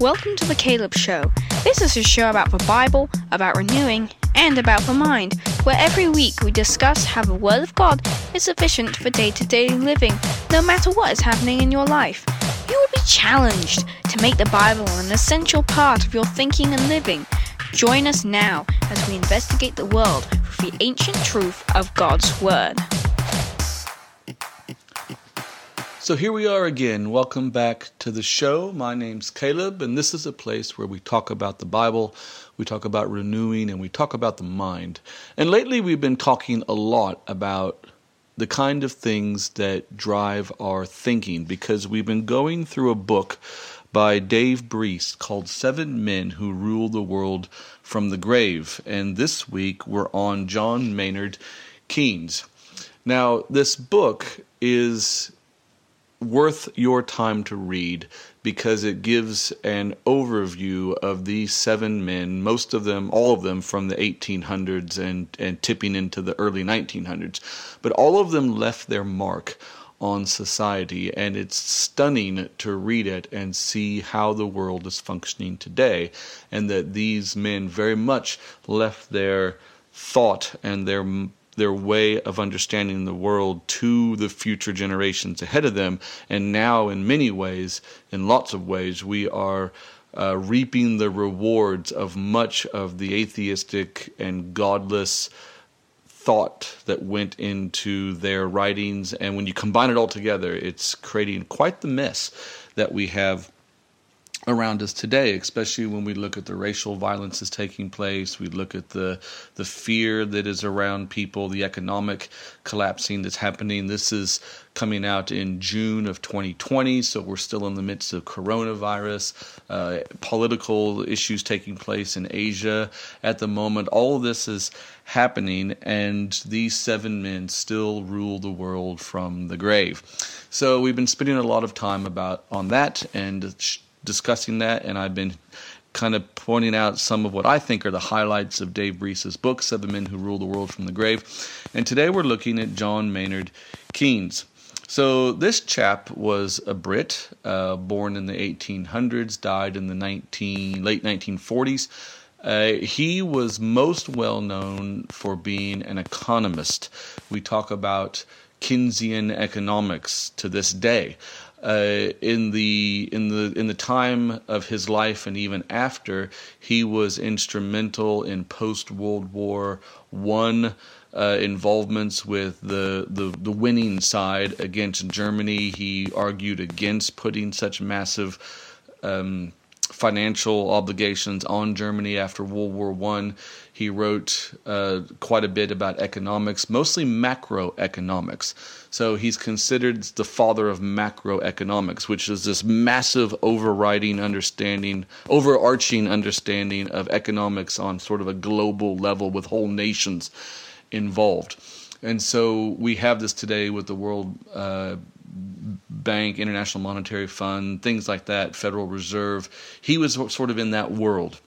Welcome to the Caleb Show. This is a show about the Bible, about renewing, and about the mind, where every week we discuss how the Word of God is sufficient for day to day living, no matter what is happening in your life. You will be challenged to make the Bible an essential part of your thinking and living. Join us now as we investigate the world with the ancient truth of God's Word. So here we are again. Welcome back to the show. My name's Caleb, and this is a place where we talk about the Bible, we talk about renewing, and we talk about the mind. And lately we've been talking a lot about the kind of things that drive our thinking because we've been going through a book by Dave Breese called Seven Men Who Rule the World from the Grave. And this week we're on John Maynard Keynes. Now, this book is worth your time to read because it gives an overview of these seven men, most of them, all of them from the 1800s and, and tipping into the early 1900s. But all of them left their mark on society, and it's stunning to read it and see how the world is functioning today, and that these men very much left their thought and their their way of understanding the world to the future generations ahead of them. And now, in many ways, in lots of ways, we are uh, reaping the rewards of much of the atheistic and godless thought that went into their writings. And when you combine it all together, it's creating quite the mess that we have around us today, especially when we look at the racial violence that's taking place, we look at the the fear that is around people, the economic collapsing that's happening. This is coming out in June of 2020, so we're still in the midst of coronavirus, uh, political issues taking place in Asia at the moment. All of this is happening, and these seven men still rule the world from the grave. So we've been spending a lot of time about on that and discussing that, and I've been kind of pointing out some of what I think are the highlights of Dave Breese's book, Seven Men Who Rule the World from the Grave. And today we're looking at John Maynard Keynes. So this chap was a Brit, uh, born in the 1800s, died in the 19, late 1940s. Uh, he was most well known for being an economist. We talk about Keynesian economics to this day uh, in the in the in the time of his life and even after, he was instrumental in post World War One. Uh, involvements with the, the, the winning side against Germany. He argued against putting such massive um, financial obligations on Germany after World War One. He wrote uh, quite a bit about economics, mostly macroeconomics. So he's considered the father of macroeconomics, which is this massive overriding understanding, overarching understanding of economics on sort of a global level with whole nations involved. And so we have this today with the World uh, Bank, International Monetary Fund, things like that, Federal Reserve. He was sort of in that world.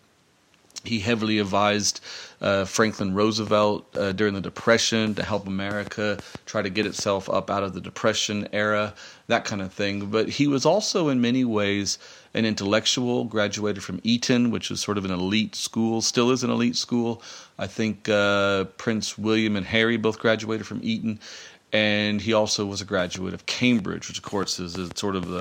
He heavily advised uh, Franklin Roosevelt uh, during the Depression to help America try to get itself up out of the Depression era, that kind of thing. But he was also, in many ways, an intellectual, graduated from Eton, which is sort of an elite school, still is an elite school. I think uh, Prince William and Harry both graduated from Eton and he also was a graduate of Cambridge, which of course is, is sort of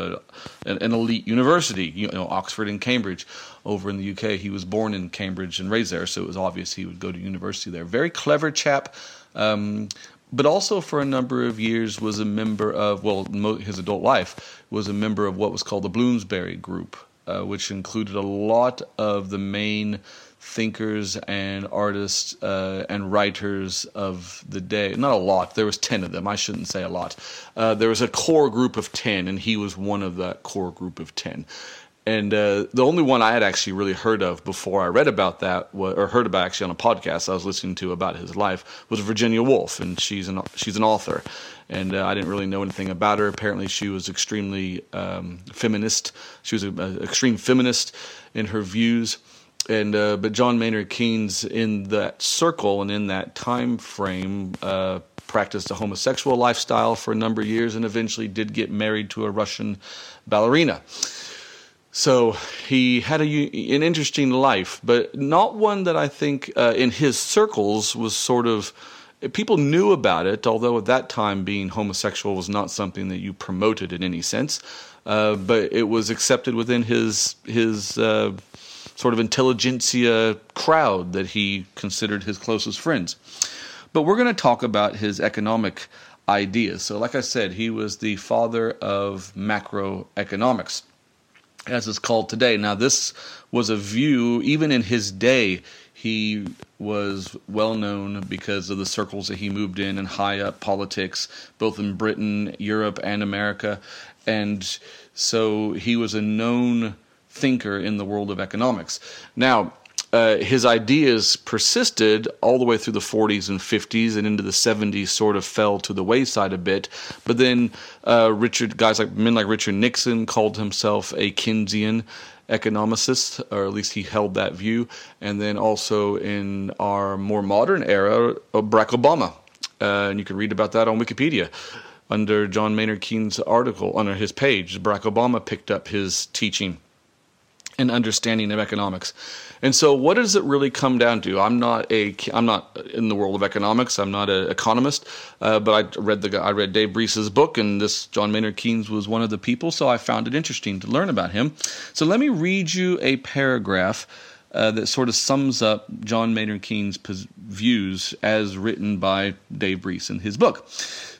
an, an, elite university, you know, Oxford and Cambridge over in the UK. He was born in Cambridge and raised there, so it was obvious he would go to university there. Very clever chap, um, but also for a number of years was a member of, well, his adult life was a member of what was called the Bloomsbury Group, uh, which included a lot of the main thinkers and artists uh, and writers of the day. Not a lot. There was ten of them. I shouldn't say a lot. Uh, there was a core group of ten, and he was one of that core group of ten. And uh, the only one I had actually really heard of before I read about that, or heard about actually on a podcast I was listening to about his life, was Virginia Woolf, and she's an she's an author. And uh, I didn't really know anything about her. Apparently, she was extremely um, feminist. She was an extreme feminist in her views and uh, but John Maynard Keynes in that circle and in that time frame uh, practiced a homosexual lifestyle for a number of years and eventually did get married to a Russian ballerina. So he had a, an interesting life, but not one that I think uh, in his circles was sort of people knew about it, although at that time being homosexual was not something that you promoted in any sense. Uh, but it was accepted within his his uh, sort of intelligentsia crowd that he considered his closest friends. But we're going to talk about his economic ideas. So, like I said, he was the father of macroeconomics, as it's called today. Now, this was a view, even in his day, he was well known because of the circles that he moved in and high up politics, both in Britain, Europe, and America. And so he was a known thinker in the world of economics. Now, uh, his ideas persisted all the way through the 40s and 50s and into the 70s sort of fell to the wayside a bit but then uh, richard guys like men like richard nixon called himself a keynesian economicist, or at least he held that view. And then also in our more modern era, uh, Barack Obama. Uh, and you can read about that on Wikipedia under John Maynard Keynes' article under his page. Barack Obama picked up his teaching and understanding of economics. And so, what does it really come down to? I'm not a I'm not in the world of economics. I'm not an economist, uh, but I read the I read Dave Breese's book, and this John Maynard Keynes was one of the people. So I found it interesting to learn about him. So let me read you a paragraph. Uh, that sort of sums up John Maynard Keynes' views as written by Dave Breese in his book.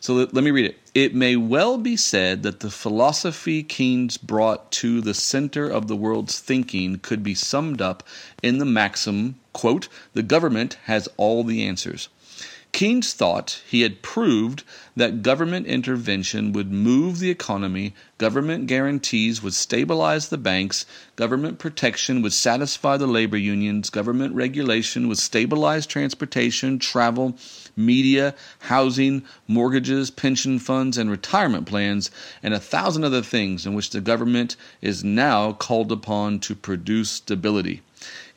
So let, let me read it. It may well be said that the philosophy Keynes brought to the center of the world's thinking could be summed up in the maxim, quote, the government has all the answers. Keynes thought he had proved that government intervention would move the economy, government guarantees would stabilize the banks, government protection would satisfy the labor unions, government regulation would stabilize transportation, travel, media, housing, mortgages, pension funds, and retirement plans, and a thousand other things in which the government is now called upon to produce stability.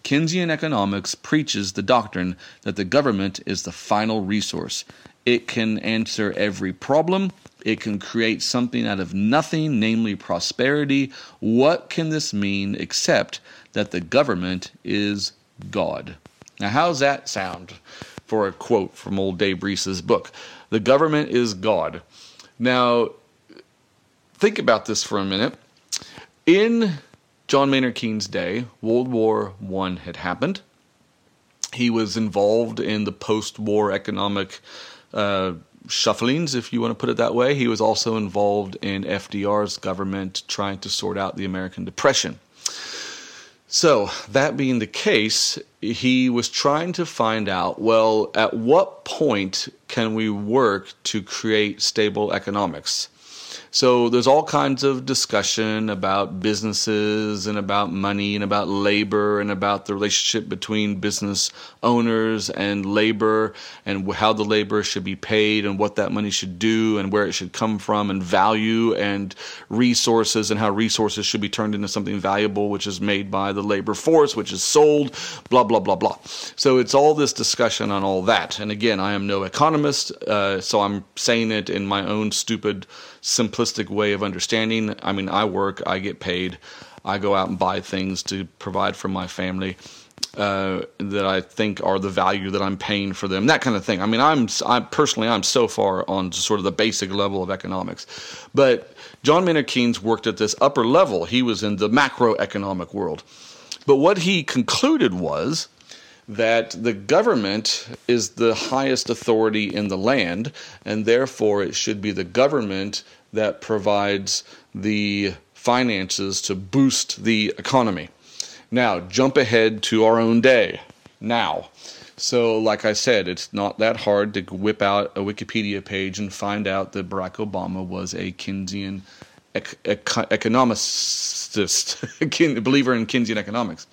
Keynesian economics preaches the doctrine that the government is the final resource. It can answer every problem. It can create something out of nothing, namely prosperity. What can this mean except that the government is God? Now, how's that sound for a quote from old Dave Breese's book? The government is God. Now, think about this for a minute. In John Maynard Keynes' day, World War I had happened. He was involved in the post war economic uh, shufflings, if you want to put it that way. He was also involved in FDR's government trying to sort out the American Depression. So, that being the case, he was trying to find out well, at what point can we work to create stable economics? So there's all kinds of discussion about businesses and about money and about labor and about the relationship between business owners and labor and how the labor should be paid and what that money should do and where it should come from and value and resources and how resources should be turned into something valuable which is made by the labor force which is sold blah blah blah blah. So it's all this discussion on all that. And again i am no economist uh, so i'm saying it in my own stupid simplistic way of understanding. I mean, I work, I get paid, I go out and buy things to provide for my family. Uh, that I think are the value that I'm paying for them, that kind of thing. I mean, I'm I personally I'm so far on sort of the basic level of economics, but John Maynard Keynes worked at this upper level. He was in the macroeconomic world, but what he concluded was that the government is the highest authority in the land, and therefore it should be the government that provides the finances to boost the economy. Now, jump ahead to our own day. Now, so, like I said, it's not that hard to whip out a Wikipedia page and find out that Barack Obama was a Keynesian ec- ec- economist, believer in Keynesian economics.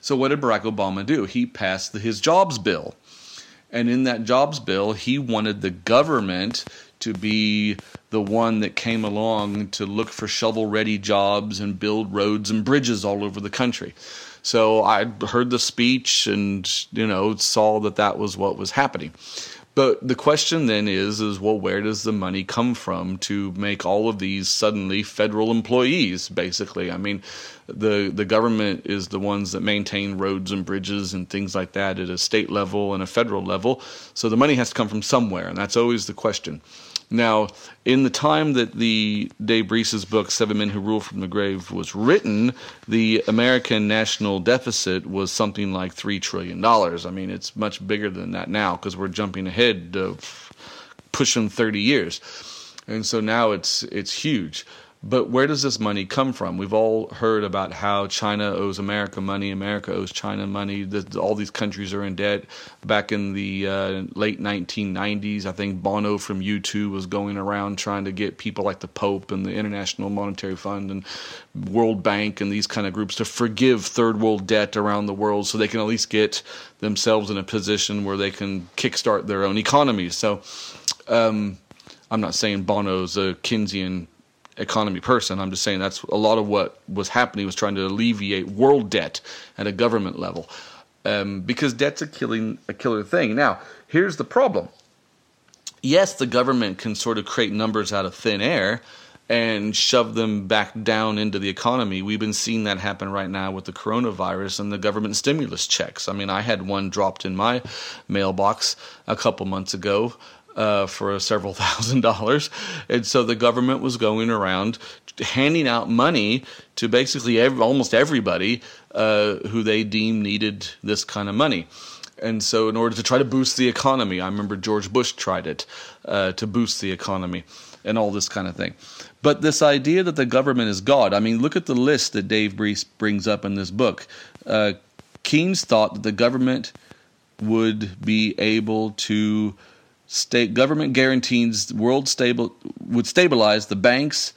So, what did Barack Obama do? He passed his jobs bill. And in that jobs bill, he wanted the government to be the one that came along to look for shovel ready jobs and build roads and bridges all over the country. So I heard the speech and, you know, saw that that was what was happening. But the question then is, is well, where does the money come from to make all of these suddenly federal employees? Basically, I mean, the the government is the ones that maintain roads and bridges and things like that at a state level and a federal level. So the money has to come from somewhere, and that's always the question. Now, in the time that the Dave Breese's book Seven Men Who Rule from the Grave was written, the American national deficit was something like three trillion dollars. I mean, it's much bigger than that now because we're jumping ahead of pushing 30 years, and so now it's it's huge. But where does this money come from? We've all heard about how China owes America money, America owes China money. The, all these countries are in debt. Back in the uh, late 1990s, I think Bono from U2 was going around trying to get people like the Pope and the International Monetary Fund and World Bank and these kind of groups to forgive third world debt around the world so they can at least get themselves in a position where they can kickstart their own economies. So, um, I'm not saying Bono's a Keynesian economy person. I'm just saying that's a lot of what was happening was trying to alleviate world debt at a government level, um, because debt's a killing a killer thing. Now, here's the problem. Yes, the government can sort of create numbers out of thin air and shove them back down into the economy. We've been seeing that happen right now with the coronavirus and the government stimulus checks. I mean, I had one dropped in my mailbox a couple months ago uh, for several thousand dollars. And so the government was going around handing out money to basically every, almost everybody uh, who they deemed needed this kind of money. And so, in order to try to boost the economy, I remember George Bush tried it uh, to boost the economy and all this kind of thing. But this idea that the government is God, I mean, look at the list that Dave Breese brings up in this book. Uh, Keynes thought that the government would be able to state government guarantees world stable would stabilize the banks,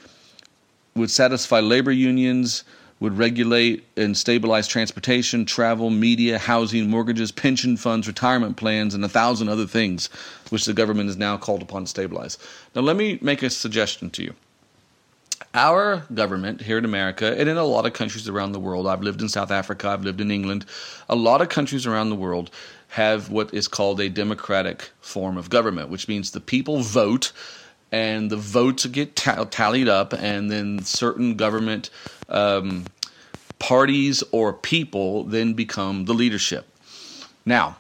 would satisfy labor unions, would regulate and stabilize transportation, travel, media, housing, mortgages, pension funds, retirement plans, and a thousand other things which the government is now called upon to stabilize. Now, let me make a suggestion to you. Our government here in America and in a lot of countries around the world, I've lived in South Africa, I've lived in England, a lot of countries around the world have what is called a democratic form of government, which means the people vote and the votes get tallied up, and then certain government um, parties or people then become the leadership. Now,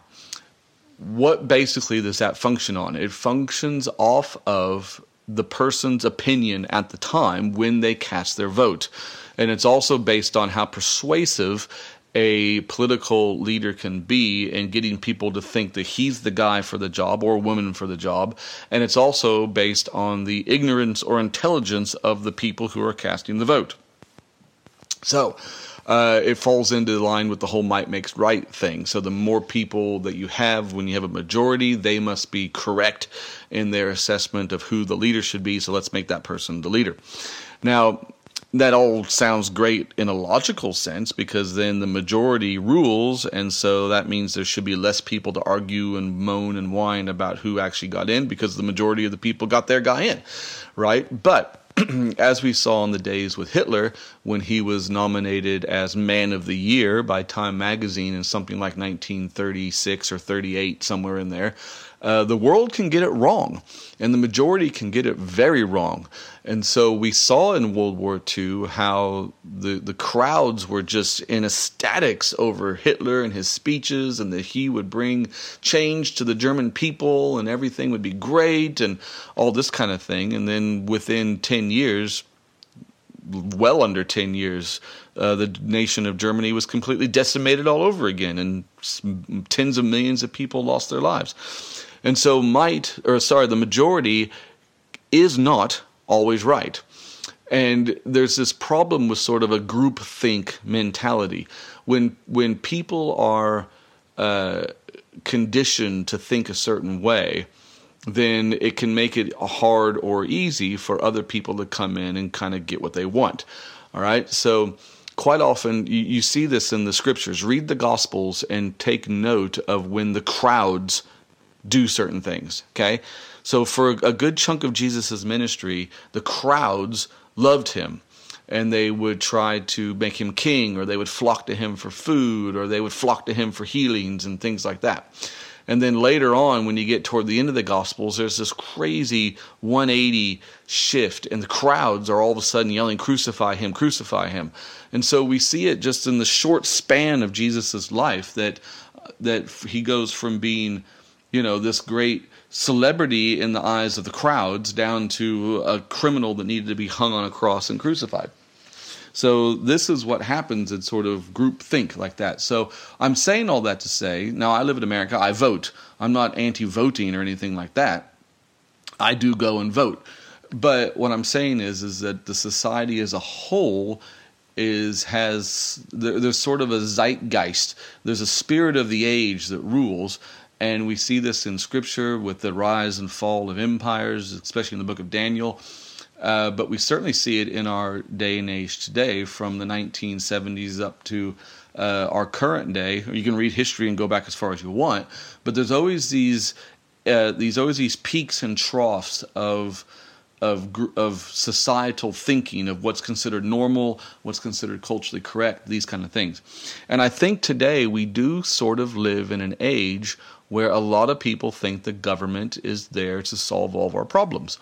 what basically does that function on? It functions off of the person's opinion at the time when they cast their vote. And it's also based on how persuasive a political leader can be in getting people to think that he's the guy for the job or woman for the job. And it's also based on the ignorance or intelligence of the people who are casting the vote. So, uh, it falls into line with the whole might makes right thing. So the more people that you have when you have a majority, they must be correct in their assessment of who the leader should be. So let's make that person the leader. Now, that all sounds great in a logical sense because then the majority rules, and so that means there should be less people to argue and moan and whine about who actually got in because the majority of the people got their guy in, right? But as we saw in the days with Hitler, when he was nominated as Man of the Year by Time magazine in something like 1936 or 38, somewhere in there, uh, the world can get it wrong, and the majority can get it very wrong. And so we saw in World War II how the, the crowds were just in ecstatics over Hitler and his speeches, and that he would bring change to the German people, and everything would be great, and all this kind of thing. And then within 10 years, well under 10 years, uh, the nation of Germany was completely decimated all over again, and tens of millions of people lost their lives. And so, might, or sorry, the majority is not always right. And there's this problem with sort of a group think mentality. When, when people are uh, conditioned to think a certain way, then it can make it hard or easy for other people to come in and kind of get what they want. All right. So, quite often you, you see this in the scriptures. Read the Gospels and take note of when the crowds do certain things. Okay. So, for a good chunk of Jesus' ministry, the crowds loved him and they would try to make him king, or they would flock to him for food, or they would flock to him for healings and things like that. And then later on, when you get toward the end of the Gospels, there's this crazy 180 shift, and the crowds are all of a sudden yelling, Crucify him, crucify him. And so we see it just in the short span of Jesus' life that, that he goes from being, you know, this great celebrity in the eyes of the crowds down to a criminal that needed to be hung on a cross and crucified. So this is what happens in sort of group think like that. So I'm saying all that to say, now I live in America, I vote. I'm not anti-voting or anything like that. I do go and vote. But what I'm saying is is that the society as a whole is has there's sort of a zeitgeist. There's a spirit of the age that rules, and we see this in Scripture with the rise and fall of empires, especially in the book of Daniel. Uh, but we certainly see it in our day and age today, from the 1970s up to uh, our current day. You can read history and go back as far as you want, but there's always these uh, these always these peaks and troughs of of of societal thinking of what's considered normal, what's considered culturally correct, these kind of things. And I think today we do sort of live in an age where a lot of people think the government is there to solve all of our problems.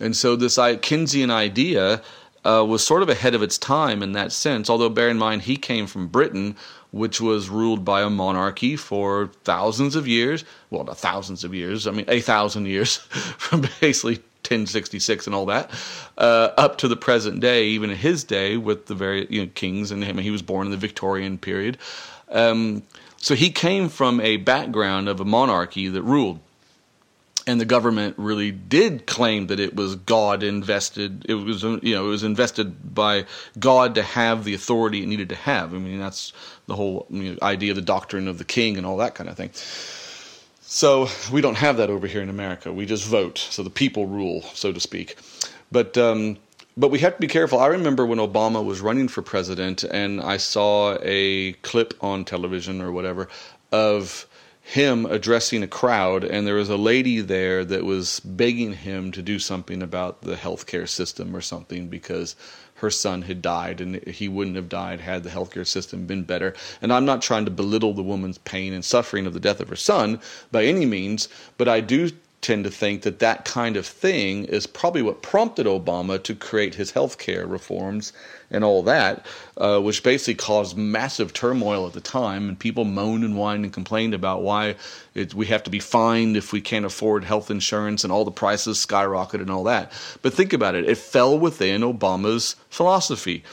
And so this Keynesian idea uh, was sort of ahead of its time in that sense, although bear in mind he came from Britain, which was ruled by a monarchy for thousands of years. Well, not thousands of years, I mean, a thousand years, from basically 1066 and all that, uh, up to the present day, even in his day with the very you know, kings and him. He was born in the Victorian period. Um, so he came from a background of a monarchy that ruled. And the government really did claim that it was God invested. It was, you know, it was invested by God to have the authority it needed to have. I mean, that's the whole you know, idea of the doctrine of the king and all that kind of thing. So we don't have that over here in America. We just vote. So the people rule, so to speak. But um, but we have to be careful. I remember when Obama was running for president, and I saw a clip on television or whatever of him addressing a crowd, and there was a lady there that was begging him to do something about the healthcare system or something because her son had died and he wouldn't have died had the healthcare system been better. And I'm not trying to belittle the woman's pain and suffering of the death of her son by any means, but I do tend to think that that kind of thing is probably what prompted Obama to create his health care reforms and all that, uh, which basically caused massive turmoil at the time. And people moaned and whined and complained about why it, we have to be fined if we can't afford health insurance and all the prices skyrocketed and all that. But think about it, it fell within Obama's philosophy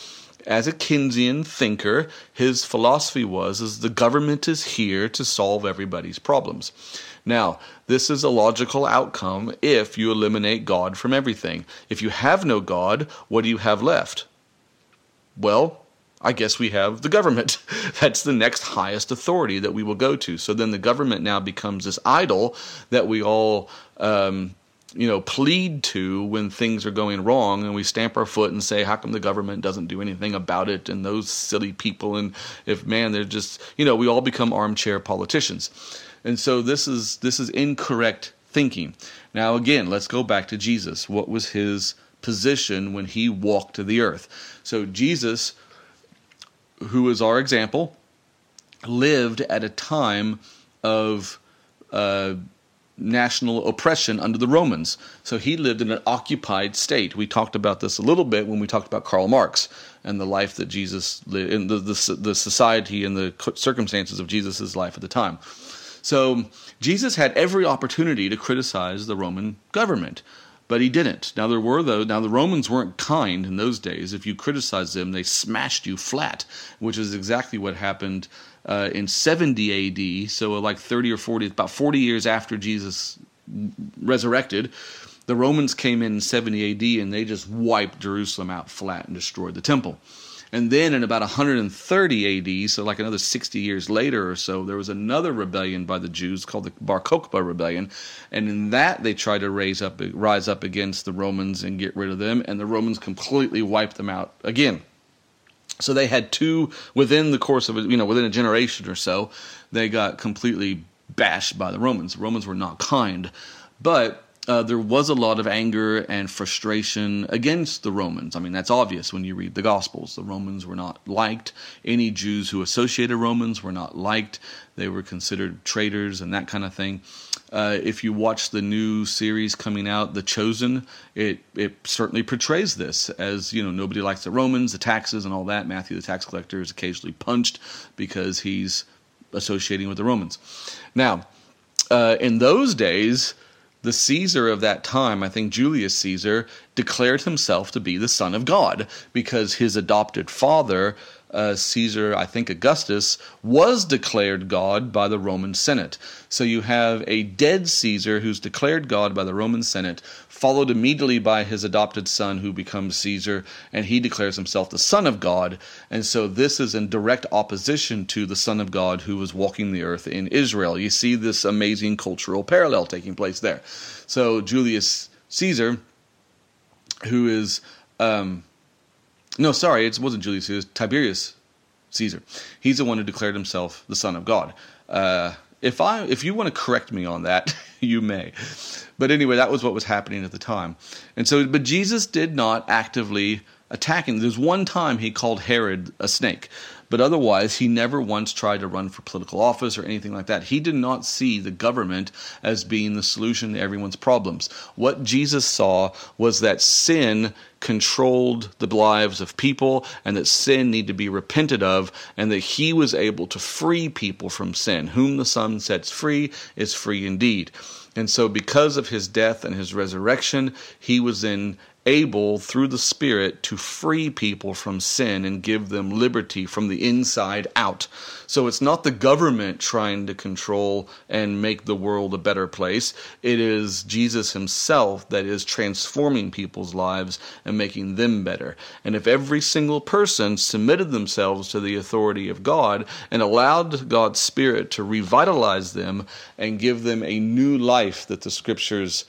as a Keynesian thinker, his philosophy was is the government is here to solve everybody's problems. Now, this is a logical outcome if you eliminate God from everything. If you have no God, what do you have left? Well, I guess we have the government. That's the next highest authority that we will go to. So then the government now becomes this idol that we all, um, you know, plead to when things are going wrong, and we stamp our foot and say, "How come the government doesn't do anything about it?" And those silly people, and if man, they're just, you know, we all become armchair politicians. And so this is this is incorrect thinking. Now again, let's go back to Jesus. What was his position when he walked to the earth? So Jesus who is our example lived at a time of uh, national oppression under the Romans. So he lived in an occupied state. We talked about this a little bit when we talked about Karl Marx and the life that Jesus lived in the, the, the society and the circumstances of Jesus' life at the time. So Jesus had every opportunity to criticize the Roman government, but he didn't. Now there were though. Now the Romans weren't kind in those days. If you criticized them, they smashed you flat, which is exactly what happened uh, in 70 AD. So like 30 or 40, about 40 years after Jesus resurrected. The Romans came in 70 AD and they just wiped Jerusalem out flat and destroyed the temple. And then in about 130 AD, so like another 60 years later or so, there was another rebellion by the Jews called the Bar Kokhba rebellion, and in that they tried to raise up, rise up against the Romans and get rid of them, and the Romans completely wiped them out again. So they had two within the course of you know within a generation or so, they got completely bashed by the Romans. The Romans were not kind, but uh, there was a lot of anger and frustration against the Romans. I mean, that's obvious when you read the Gospels. The Romans were not liked. Any Jews who associated Romans were not liked. They were considered traitors and that kind of thing. Uh, if you watch the new series coming out, The Chosen, it it certainly portrays this as you know nobody likes the Romans, the taxes, and all that. Matthew, the tax collector, is occasionally punched because he's associating with the Romans. Now, uh, in those days, the Caesar of that time, I think Julius Caesar, declared himself to be the Son of God because his adopted father uh, Caesar, I think Augustus, was declared God by the Roman Senate. So you have a dead Caesar who's declared God by the Roman Senate, followed immediately by his adopted son who becomes Caesar, and he declares himself the Son of God. And so this is in direct opposition to the Son of God who was walking the earth in Israel. You see this amazing cultural parallel taking place there. So Julius Caesar, who is. Um, no, sorry, it wasn't Julius Caesar. Tiberius Caesar. He's the one who declared himself the Son of God. Uh, if I, if you want to correct me on that, you may. But anyway, that was what was happening at the time. And so, but Jesus did not actively attack him. There's one time he called Herod a snake. But otherwise, he never once tried to run for political office or anything like that. He did not see the government as being the solution to everyone's problems. What Jesus saw was that sin controlled the lives of people and that sin needed to be repented of and that he was able to free people from sin. Whom the Son sets free is free indeed. And so, because of his death and his resurrection, he was then able through the Spirit to free people from sin and give them liberty from the inside out. So it's not the government trying to control and make the world a better place. It is Jesus himself that is transforming people's lives and making them better. And if every single person submitted themselves to the authority of God and allowed God's Spirit to revitalize them and give them a new life that the scriptures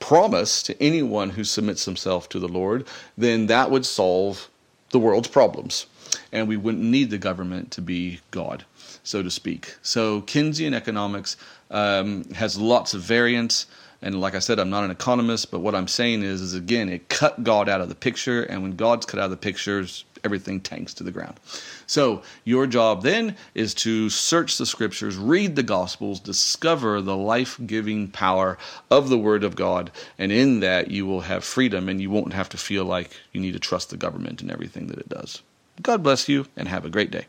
promise to anyone who submits himself to the Lord, then that would solve the world's problems. And we wouldn't need the government to be God, so to speak. So Keynesian economics um, has lots of variants. And like I said, I'm not an economist, but what I'm saying is, is again, it cut God out of the picture. And when God's cut out of the pictures, everything tanks to the ground. So, your job then is to search the scriptures, read the gospels, discover the life giving power of the word of God, and in that you will have freedom and you won't have to feel like you need to trust the government and everything that it does. God bless you and have a great day.